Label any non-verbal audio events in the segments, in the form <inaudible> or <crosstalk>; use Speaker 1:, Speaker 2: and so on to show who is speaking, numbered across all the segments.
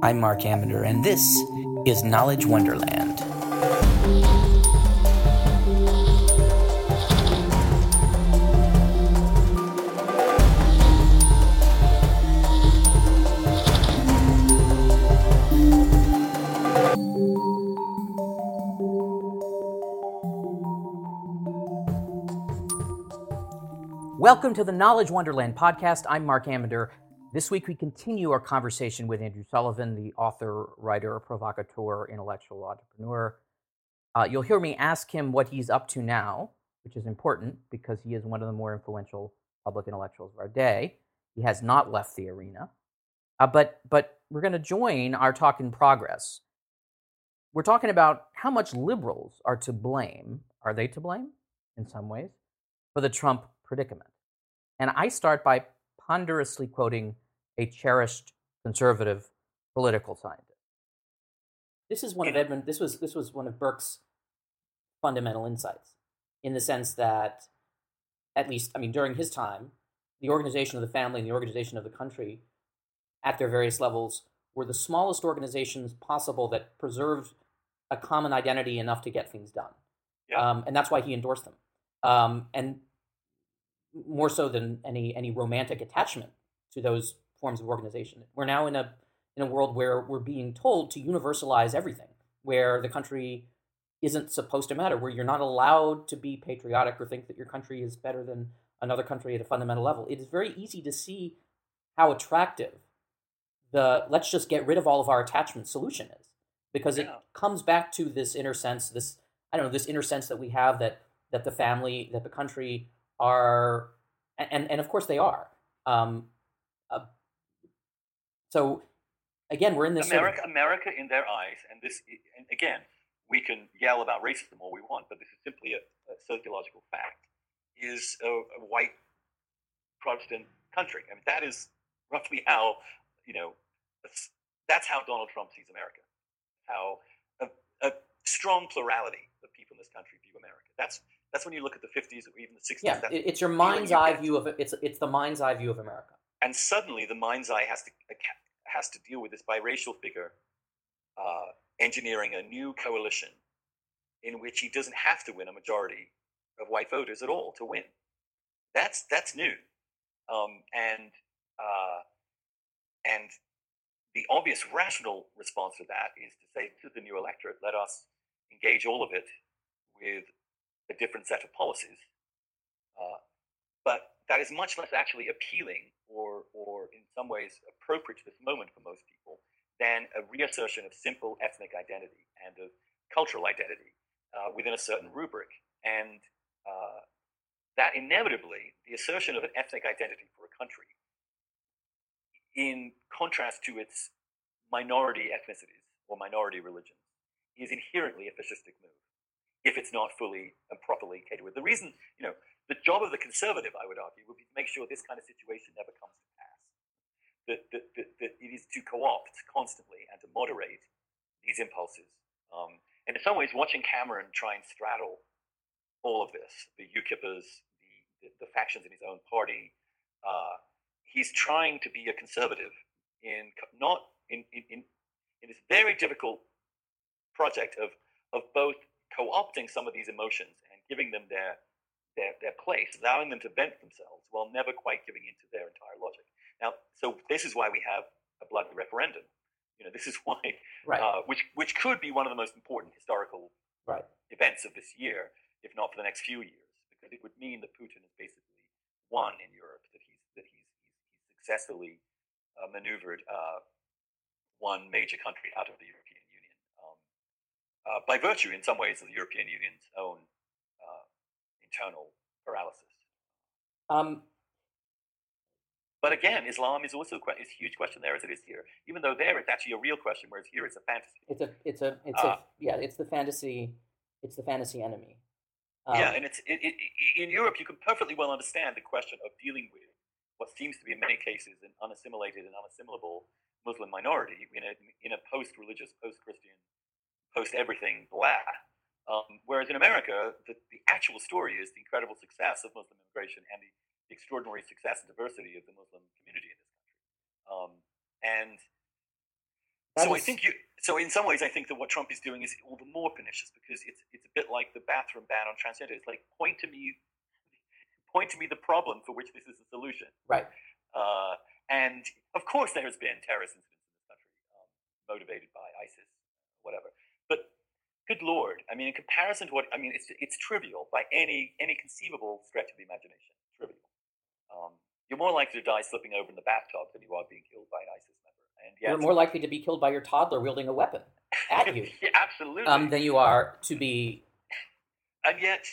Speaker 1: I'm Marc Ambinder, and this is Knowledge Wonderland. Welcome to the Knowledge Wonderland podcast. I'm Marc Ambinder. This week we continue our conversation with Andrew Sullivan, the author, writer, provocateur, intellectual entrepreneur. Uh, you'll hear me ask him what he's up to now, which is important because he is one of the more influential public intellectuals of our day. He has not left the arena, uh, but but we're going to join our talk in progress. We're talking about how much liberals are to blame. Are they to blame in some ways for the Trump predicament? And I start by ponderously quoting a cherished conservative political scientist. This is one of Edmund. This was this was one of Burke's fundamental insights, in the sense that, at least, I mean, during his time, the organization of the family and the organization of the country, at their various levels, were the smallest organizations possible that preserved a common identity enough to get things done. Yeah. Um, and that's why he endorsed them. Um, and more so than any any romantic attachment to those forms of organization. We're now in a in a world where we're being told to universalize everything, where the country isn't supposed to matter, where you're not allowed to be patriotic or think that your country is better than another country at a fundamental level. It is very easy to see how attractive the let's just get rid of all of our attachment solution is because yeah. it comes back to this inner sense this i don't know this inner sense that we have that that the family that the country are, and and of course they are. Um, uh, so again, we're in this
Speaker 2: America. Sort of, America, in their eyes, and this and again, we can yell about racism all we want, but this is simply a, a sociological fact. Is a, a, white Protestant country, I mean that is roughly how you know. That's how Donald Trump sees America. How a, a strong plurality of people in this country view America. That's that's when you look at the 50s or even the 60s.
Speaker 1: Yeah, it's your mind's eye view of it. It's it's the mind's eye view of America.
Speaker 2: And suddenly, the mind's eye has to has to deal with this biracial figure, uh, engineering a new coalition in which he doesn't have to win a majority of white voters at all to win. That's that's new, um, and uh, and the obvious rational response to that is to say to the new electorate, let us engage all of it with a different set of policies. Uh, but that is much less actually appealing or, or in some ways appropriate to this moment for most people than a reassertion of simple ethnic identity and of cultural identity uh, within a certain rubric. And uh, that inevitably, the assertion of an ethnic identity for a country, in contrast to its minority ethnicities or minority religions, is inherently a fascistic move if it's not fully and properly catered with. The reason, you know, the job of the conservative, I would argue, would be to make sure this kind of situation never comes to pass. That, that, that, that it is to co opt constantly and to moderate these impulses. Um, and in some ways, watching Cameron try and straddle all of this, the UKIPers, the, the, the factions in his own party, uh, he's trying to be a conservative in not in, in, in, in this very difficult project of, of both co-opting some of these emotions and giving them their, their, their place, allowing them to vent themselves while never quite giving into their entire logic. Now, so this is why we have a bloody referendum. You know, this is <laughs> why, right. uh, which which could be one of the most important historical right. events of this year, if not for the next few years, because it would mean that Putin has basically won in Europe, that he's that he's he's, he's successfully uh, maneuvered uh, one major country out of the European uh, by virtue, in some ways, of the European Union's own uh, internal paralysis. Um, but again, Islam is also a huge question there as it is here. Even though there it's actually a real question, whereas here it's a fantasy.
Speaker 1: It's a, it's a, it's uh, a, yeah, it's the fantasy, it's the fantasy enemy.
Speaker 2: Um, yeah, and it's it, it, in Europe you can perfectly well understand the question of dealing with what seems to be in many cases an unassimilated and unassimilable Muslim minority in a in a post-religious, post-Christian post everything blah. Um, whereas in America, the, the, actual story is the incredible success of Muslim immigration and the, the extraordinary success and diversity of the Muslim community in this country. Um, and so is... I think you. So in some ways, I think that what Trump is doing is all the more pernicious because it's it's a bit like the bathroom ban on transgender. It's like point to me, <laughs> point to me the problem for which this is the solution.
Speaker 1: Right.
Speaker 2: Uh, and of course, there has been terrorist incidents in this country um, motivated by ISIS, whatever. Good lord, I mean, in comparison to what I mean, it's it's trivial by any any conceivable stretch of the imagination. Trivial. Um, you're more likely to die slipping over in the bathtub than you are being killed by an ISIS
Speaker 1: member. and you're more likely to be killed by your toddler wielding a weapon at you. <laughs>
Speaker 2: yeah, absolutely.
Speaker 1: Um, than you are to be.
Speaker 2: And yet,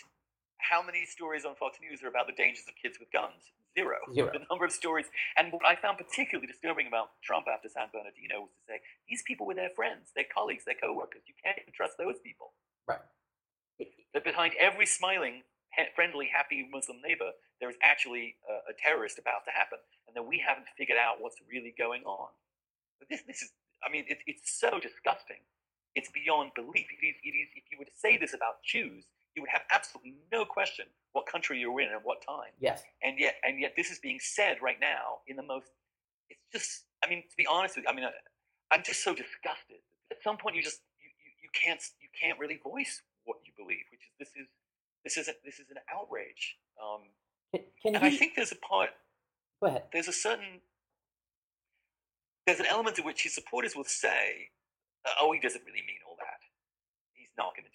Speaker 2: how many stories on Fox News are about the dangers of kids with guns? Zero. <laughs>
Speaker 1: Zero.
Speaker 2: The number of stories. And what I found particularly disturbing about Trump after San Bernardino was to say these people were their friends, their colleagues, their coworkers. You can't even trust those people.
Speaker 1: Right.
Speaker 2: That behind every smiling, friendly, happy Muslim neighbor, there is actually a, a terrorist about to happen, and that we haven't figured out what's really going on. This, this is, I mean, it, it's so disgusting. It's beyond belief. It is, it is, if you were to say this about Jews, you would have absolutely no question what country you're in and what time.
Speaker 1: Yes.
Speaker 2: And yet, and yet, this is being said right now in the most. It's just. I mean, to be honest with you, I mean, I, I'm just so disgusted. At some point, you just you, you, you can't you can't really voice what you believe, which is this is this is a, this is an outrage. Um,
Speaker 1: can, can
Speaker 2: and
Speaker 1: you,
Speaker 2: I think there's a part.
Speaker 1: Go ahead.
Speaker 2: There's a certain there's an element in which his supporters will say, oh, he doesn't really mean all that. He's not going to.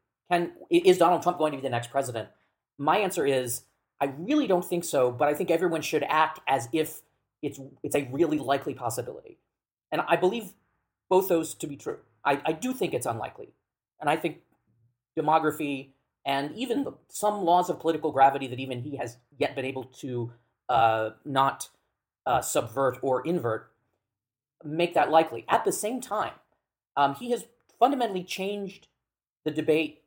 Speaker 1: is Donald Trump going to be the next president? My answer is I really don't think so, but I think everyone should act as if it's it's a really likely possibility. And I believe both those to be true. I, I do think it's unlikely. And I think demography and even the, some laws of political gravity that even he has yet been able to uh, not uh, subvert or invert make that likely. At the same time, um, he has fundamentally changed the debate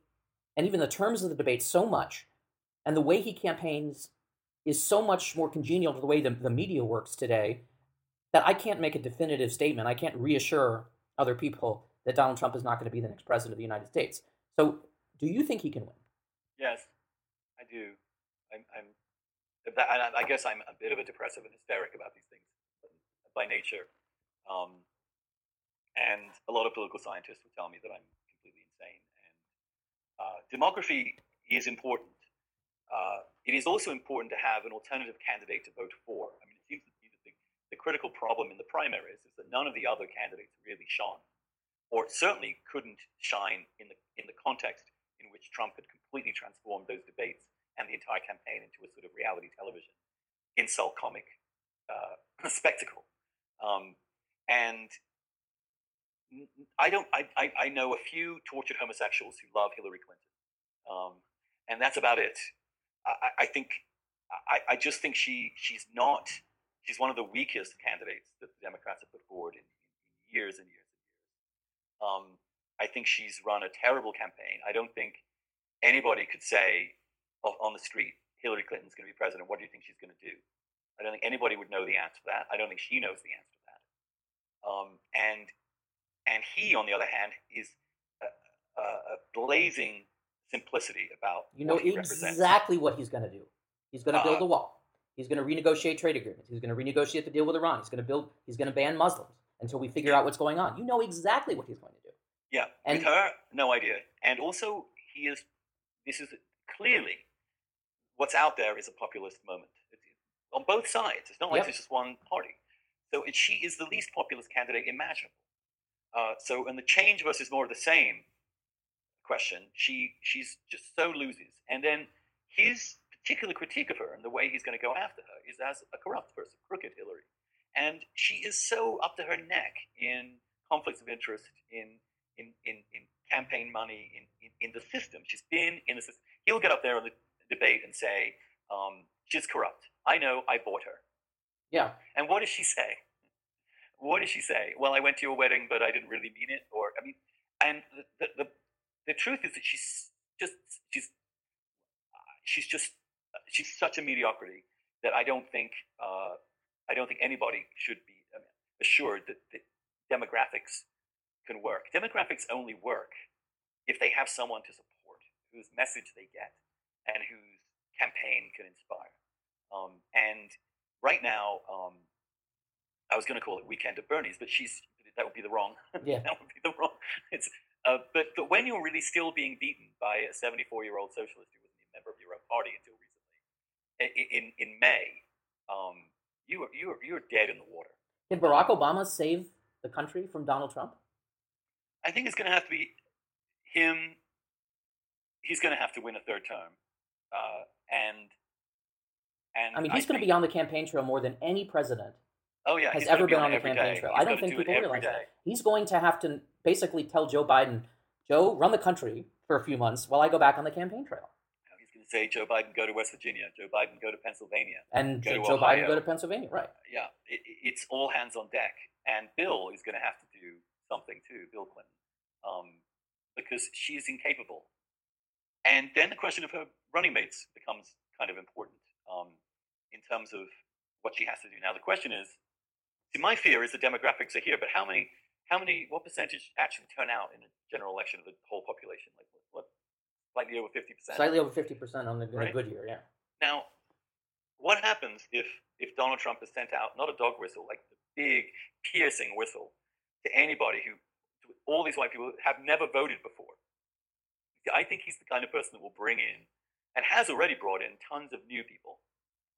Speaker 1: and even the terms of the debate so much, and the way he campaigns is so much more congenial to the way the, the media works today that I can't make a definitive statement. I can't reassure other people that Donald Trump is not going to be the next president of the United States. So, do you think he can win?
Speaker 2: Yes, I do. I'm, I'm I guess I'm a bit of a depressive and hysteric about these things by nature. Um, and a lot of political scientists would tell me that I'm completely insane. Uh, demography is important. Uh, it is also important to have an alternative candidate to vote for. I mean, it seems the critical problem in the primaries is that none of the other candidates really shone, or certainly couldn't shine in the in the context in which Trump had completely transformed those debates and the entire campaign into a sort of reality television insult comic uh, <clears throat> spectacle. Um, and I don't. I, I, I know a few tortured homosexuals who love Hillary Clinton, um, and that's about it. I, I think. I, I just think she she's not she's one of the weakest candidates that the Democrats have put forward in, in years and years and years. Um, I think she's run a terrible campaign. I don't think anybody could say on the street, Hillary Clinton's going to be president. What do you think she's going to do? I don't think anybody would know the answer to that. I don't think she knows the answer to that. Um, and and he, on the other hand, is a, a, blazing simplicity about
Speaker 1: you know exactly what he's going to do. He's going to build uh-huh. a wall. He's going to renegotiate trade agreements. He's going to renegotiate the deal with Iran. He's going to build. He's going to ban Muslims until we figure out what's going on. You know exactly what he's going to do.
Speaker 2: Yeah, and with her, no idea. And also, he is. This is clearly what's out there is a populist moment on both sides. It's not like yep. there's just one party. So it, she is the least populist candidate imaginable. Uh, so, and the change versus more of the same question, she she's just so loses. And then his particular critique of her and the way he's going to go after her is as a corrupt person, crooked Hillary. And she is so up to her neck in conflicts of interest, in in in, in campaign money, in, in, in the system. She's been in the system. He'll get up there in the debate and say, um, she's corrupt. I know, I bought her.
Speaker 1: Yeah.
Speaker 2: And what does she say? What does she say? Well, I went to your wedding, but I didn't really mean it. Or, I mean, and the, the, the, the truth is that she's just, she's, she's just, she's such a mediocrity that I don't think, uh, I don't think anybody should be assured that, that demographics can work. Demographics only work if they have someone to support whose message they get and whose campaign can inspire. Um, and right now, um, I was going to call it Weekend at Bernie's, but she's that would be the wrong. <laughs>
Speaker 1: Yeah.
Speaker 2: that would be the wrong. It's uh, but but when you're really still being beaten by a 74 year old socialist who wasn't a member of your own party until recently, in in May, um, you are you are you're dead in the water.
Speaker 1: Did Barack Obama save the country from Donald Trump?
Speaker 2: I think it's going to have to be him. He's going to have to win a third term, uh, and and
Speaker 1: I mean, he's going to be on the campaign trail more than any president
Speaker 2: oh yeah
Speaker 1: has
Speaker 2: he's
Speaker 1: ever
Speaker 2: be
Speaker 1: been on the campaign
Speaker 2: day.
Speaker 1: trail.
Speaker 2: He's
Speaker 1: I don't think
Speaker 2: do
Speaker 1: people realize
Speaker 2: day.
Speaker 1: that. He's going to have to basically tell Joe Biden, Joe, run the country for a few months while I go back on the campaign trail.
Speaker 2: He's going to say Joe Biden go to West Virginia, Joe Biden go to Pennsylvania.
Speaker 1: And
Speaker 2: Go to
Speaker 1: Joe Biden go to Pennsylvania, right?
Speaker 2: Yeah, it, it- it's all hands on deck, and Bill is going to have to do something too, Bill Clinton, um, because is incapable. And then the question of her running mates becomes kind of important um, in terms of what she has to do. Now the question is, see, my fear is the demographics are here, but how many, how many, what percentage actually turn out in a general election of the whole population? Like what, what slightly over fifty percent.
Speaker 1: Slightly over 50% on the,
Speaker 2: Right.
Speaker 1: good year, yeah.
Speaker 2: Now, what happens if if Donald Trump has sent out not a dog whistle, like the big piercing whistle to anybody who, to all these white people have never voted before? I think he's the kind of person that will bring in, and has already brought in tons of new people,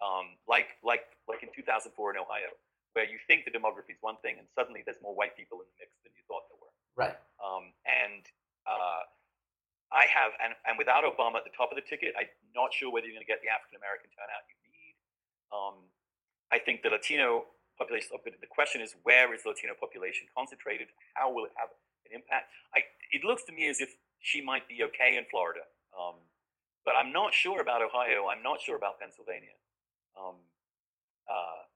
Speaker 2: um, like like like in 2004 in Ohio, where you think the demography is one thing, and suddenly there's more white people in the mix than you thought there were.
Speaker 1: Right.
Speaker 2: Um, and uh, I have, and, and without Obama at the top of the ticket, I'm not sure whether you're going to get the African American turnout you need. Um, I think the Latino population, the question is, where is the Latino population concentrated? How will it have an impact? I, it looks to me as if she might be okay in Florida, um, but I'm not sure about Ohio. I'm not sure about Pennsylvania. Um, uh,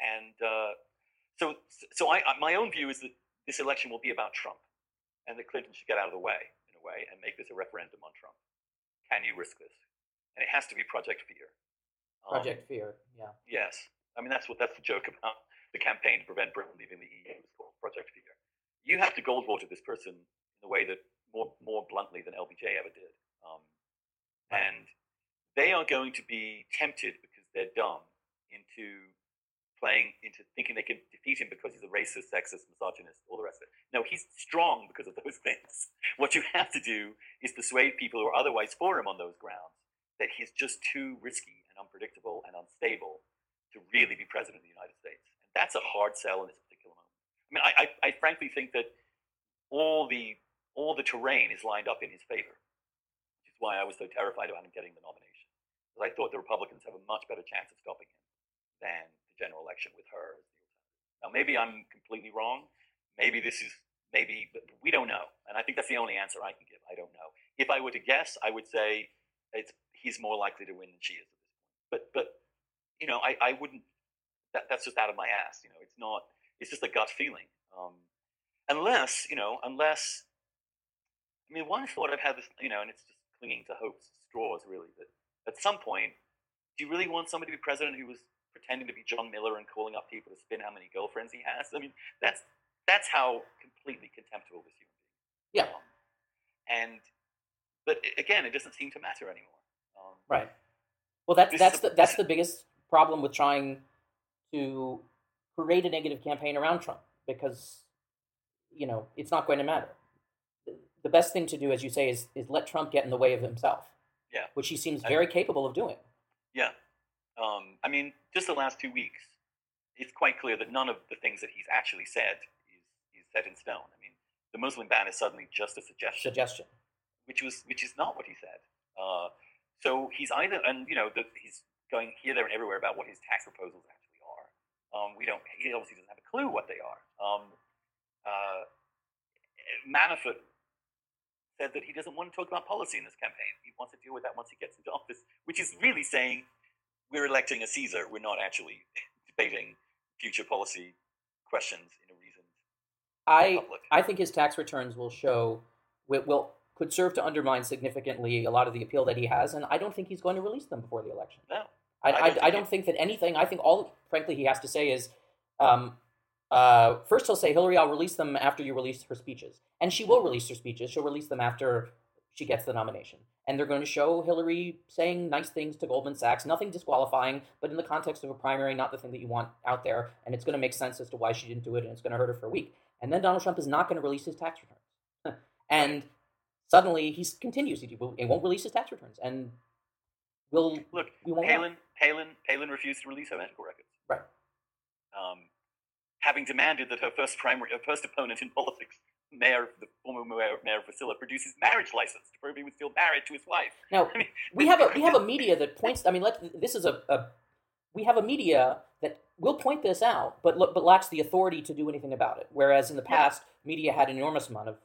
Speaker 2: and uh, so, so I, I- my own view is that this election will be about Trump, and that Clinton should get out of the way in a way and make this a referendum on Trump. Can you risk this? And it has to be Project Fear. Um,
Speaker 1: Project Fear, yeah.
Speaker 2: Yes, I mean that's what that's the joke about the campaign to prevent Britain leaving the EU. It's called Project Fear. You have to Goldwater this person in a way that more more bluntly than LBJ ever did, um, and they are going to be tempted because they're dumb into playing into thinking they can defeat him because he's a racist, sexist, misogynist, all the rest of it. No, he's strong because of those <laughs> things. What you have to do is persuade people who are otherwise for him on those grounds that he's just too risky and unpredictable and unstable to really be president of the United States. And that's a hard sell in this particular moment. I mean, I, I, I frankly think that all the all the terrain is lined up in his favor, which is why I was so terrified about him getting the nomination. Because I thought the Republicans have a much better chance of stopping him than general election with her. Now, maybe I'm completely wrong. Maybe this is maybe, but we don't know. And I think that's the only answer I can give. I don't know. If I were to guess, I would say it's he's more likely to win than she is at this point. But but you know, I, I wouldn't. That, that's just out of my ass. You know, it's not. It's just a gut feeling. Um, unless you know, unless. I mean, one thought I've had this, you know, and it's just clinging to hopes, straws, really. That at some point, do you really want somebody to be president who was pretending to be John Miller and calling up people to spin how many girlfriends he has? I mean, that's that's how completely contemptible this human being. is.
Speaker 1: Yeah.
Speaker 2: Um, and but again, it doesn't seem to matter anymore. Um,
Speaker 1: Right. Well, that's that's the, that's the biggest problem with trying to create a negative campaign around Trump because you know it's not going to matter. The- best thing to do, as you say, is is let Trump get in the way of himself.
Speaker 2: Yeah.
Speaker 1: Which he seems
Speaker 2: I-
Speaker 1: very capable of doing.
Speaker 2: Yeah. Um, I mean, just the last two weeks, it's quite clear that none of the things that he's actually said is, is set in stone. I mean, the Muslim ban is suddenly just a suggestion,
Speaker 1: Suggestion.
Speaker 2: which was which is not what he said. Uh, so he's either, and you know, the, he's going here, there, and everywhere about what his tax proposals actually are. Um, we don't. He obviously doesn't have a clue what they are. Um, uh, Manafort said that he doesn't want to talk about policy in this campaign. He wants to deal with that once he gets into office, which is really saying we're electing a Caesar. We're not actually <laughs> debating future policy questions in a reasoned
Speaker 1: I
Speaker 2: public.
Speaker 1: I think his tax returns will show will, will could serve to undermine significantly a lot of the appeal that he has, and I don't think he's going to release them before the election.
Speaker 2: No,
Speaker 1: I,
Speaker 2: I don't
Speaker 1: I,
Speaker 2: think
Speaker 1: I don't think that anything. I think all, frankly, he has to say is, um, uh, first he'll say, Hillary, I'll release them after you release her speeches, and she will release her speeches. She'll release them after she gets the nomination, and they're going to show Hillary saying nice things to Goldman Sachs, nothing disqualifying, but in the context of a primary, not the thing that you want out there, and it's going to make sense as to why she didn't do it, and it's going to hurt her for a week. And then Donald Trump is not going to release his tax returns, <laughs> and suddenly he continues. He won't release his tax returns, and will
Speaker 2: look,
Speaker 1: we won't.
Speaker 2: Palin, Palin, Palin refused to release her medical records.
Speaker 1: Right.
Speaker 2: Um, having demanded that her first primary, her first opponent in politics, mayor, the former mayor, of Wasilla, produce his marriage license to prove he was still married to his wife.
Speaker 1: Now
Speaker 2: I mean,
Speaker 1: we have a we have a <laughs> media that points. I mean, let this is a, a we have a media that will point this out, but but lacks the authority to do anything about it. Whereas in the
Speaker 2: Yeah.
Speaker 1: past, media had an enormous amount of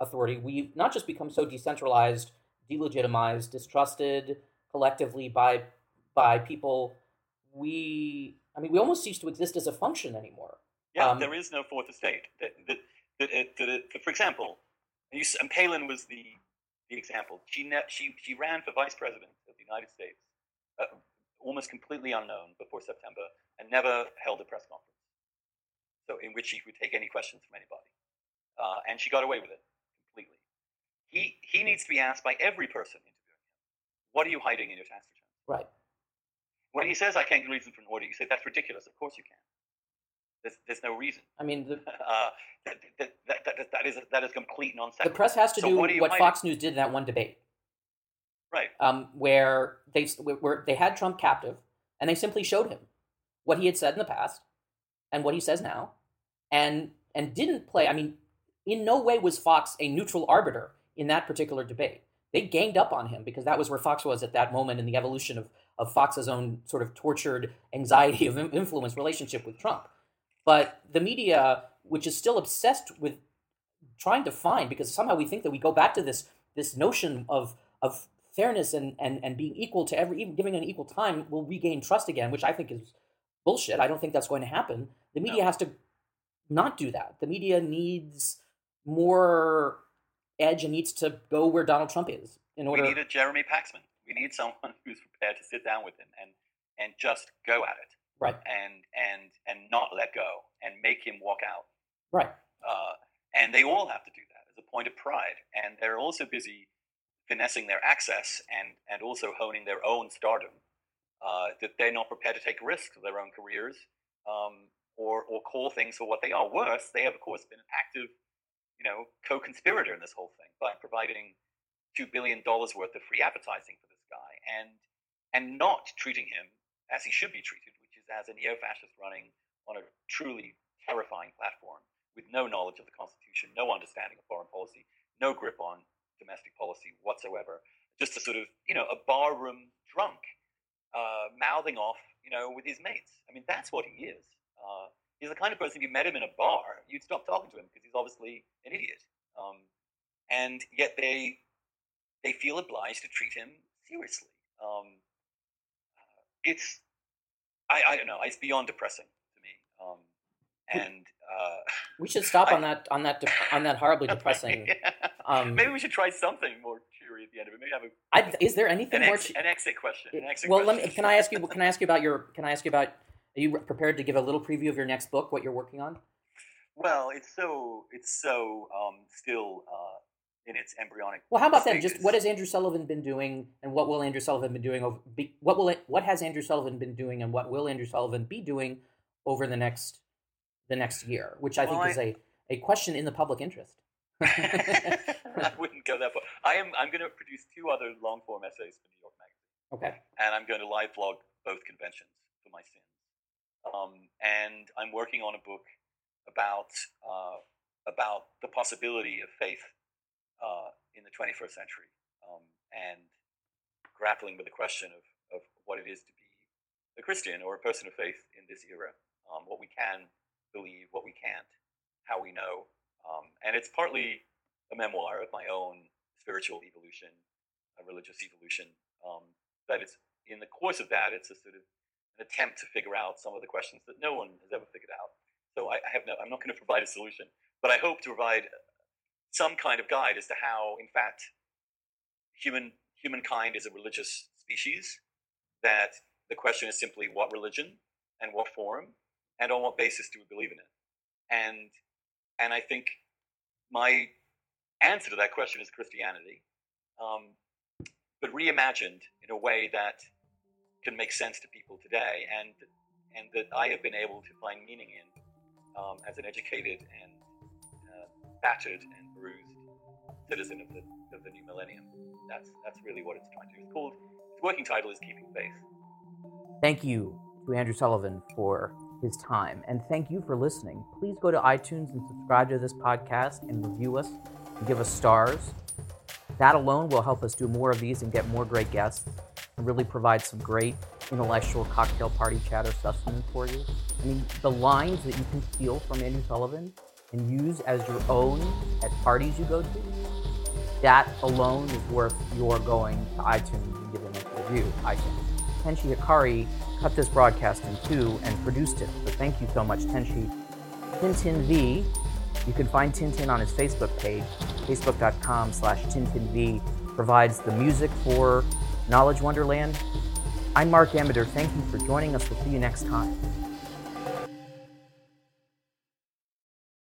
Speaker 1: authority. We've not just become so decentralized, delegitimized, distrusted collectively by by people. We, I mean, we almost cease to exist as a function anymore.
Speaker 2: Yeah,
Speaker 1: Um,
Speaker 2: there is no fourth estate. That, that, that, it, that it, for example, and, you, and Palin was the, the example. She, ne- she, she ran for vice president of the United States, uh, almost completely unknown before September, and never held a press conference. So, in which she would take any questions from anybody. Uh, and she got away with it completely. He, he needs to be asked by every person interviewing him, what are you hiding in your tax return?
Speaker 1: Right.
Speaker 2: When he says, I can't them for an audit, you say, that's ridiculous. Of course you can. There's, there's no reason.
Speaker 1: I mean, the, <laughs>
Speaker 2: Uh, that, that, that, that, that is that is complete nonsense.
Speaker 1: the press has to
Speaker 2: So
Speaker 1: do
Speaker 2: what
Speaker 1: what? Fox News did in that one debate.
Speaker 2: right?
Speaker 1: um, where they where they had Trump captive, and they simply showed him what he had said in the past and what he says now, and and didn't play. I mean, in no way was Fox a neutral arbiter in that particular debate. They ganged up on him because that was where Fox was at that moment in the evolution of of Fox's own sort of tortured anxiety of influence relationship with Trump. But the media, which is still obsessed with trying to find because somehow we think that we go back to this this notion of of fairness and and, and being equal to every even giving an equal time will regain trust again which i think is bullshit i don't think that's going to happen the media
Speaker 2: No.
Speaker 1: has to not do that the media needs more edge and needs to go where donald trump is in order
Speaker 2: We need a Jeremy Paxman. We need someone <laughs> who's prepared to sit down with him and and just go at it
Speaker 1: right
Speaker 2: and and and not let go and make him walk out.
Speaker 1: right
Speaker 2: Uh, and they all have to do that as a point of pride. And they're also busy finessing their access and and also honing their own stardom. Uh, that they're not prepared to take risks with their own careers um, or or call things for what they are. Worse, they have of course been an active, you know, co-conspirator in this whole thing by providing two billion dollars worth of free advertising for this guy and and not treating him as he should be treated, as a neo-fascist running on a truly terrifying platform with no knowledge of the Constitution, no understanding of foreign policy, no grip on domestic policy whatsoever. Just a sort of, you know, a barroom drunk, uh, mouthing off, you know, with his mates. I mean, that's what he is. Uh, he's the kind of person, if you met him in a bar, you'd stop talking to him because he's obviously an idiot. Um, and yet they they feel obliged to treat him seriously. Um, uh, it's I, I don't know. It's beyond depressing to me. Um, and uh, <laughs>
Speaker 1: we should stop
Speaker 2: I-
Speaker 1: on that on that de- on that horribly <laughs> depressing
Speaker 2: Yeah.
Speaker 1: um
Speaker 2: Maybe we should try something more cheery at the end of it. Maybe have a,
Speaker 1: I, is there anything
Speaker 2: an,
Speaker 1: more
Speaker 2: ex,
Speaker 1: che-
Speaker 2: an exit question. An exit
Speaker 1: well let me can i ask you can i ask you about your can i ask you about are you prepared to give a little preview of your next book what you're working on
Speaker 2: Well, it's so it's so um, still uh, in its embryonic.
Speaker 1: Well, how about then? Just what has Andrew Sullivan been doing, and what will Andrew Sullivan been doing over? Be, what will it, what has Andrew Sullivan been doing, and what will Andrew Sullivan be doing over the next the next year? Which I think
Speaker 2: Well,
Speaker 1: is a a question in the public interest. <laughs>
Speaker 2: I wouldn't go that far. I am. I'm going to produce two other long form essays for New York Magazine.
Speaker 1: okay.
Speaker 2: and I'm going to live blog both conventions for my sins. Um, and I'm working on a book about uh, about the possibility of faith uh, in the 21st century um, and grappling with the question of, of what it is to be a Christian or a person of faith in this era, um, what we can believe, what we can't, how we know. Um, and it's partly a memoir of my own spiritual evolution, a religious evolution. Um, but it's in the course of that, it's a sort of an attempt to figure out some of the questions that no one has ever figured out. So I, I have no, I'm not going to provide a solution, but I hope to provide some kind of guide as to how, in fact, human humankind is a religious species. That the question is simply what religion and what form and on what basis do we believe in it? And and I think my answer to that question is Christianity, um, but reimagined in a way that can make sense to people today, and and that I have been able to find meaning in um, as an educated and uh, battered and citizen of the of the new millennium. That's that's really what it's trying to do. It's called its working title is Keeping Faith.
Speaker 1: Thank you to Andrew Sullivan for his time. And thank you for listening. Please go to iTunes and subscribe to this podcast and review us and give us stars. That alone will help us do more of these and get more great guests and really provide some great intellectual cocktail party chatter sustenance for you. I mean, the lines that you can steal from Andrew Sullivan and use as your own at parties you go to, that alone is worth your going to iTunes and giving it a review, I think. Tenshi Hikari cut this broadcast in two and produced it. So thank you so much, Tenshi. Tintin V, you can find Tintin on his Facebook page. Facebook.com slash TintinV provides the music for Knowledge Wonderland. I'm Marc Ambinder. Thank you for joining us. We'll see you next time.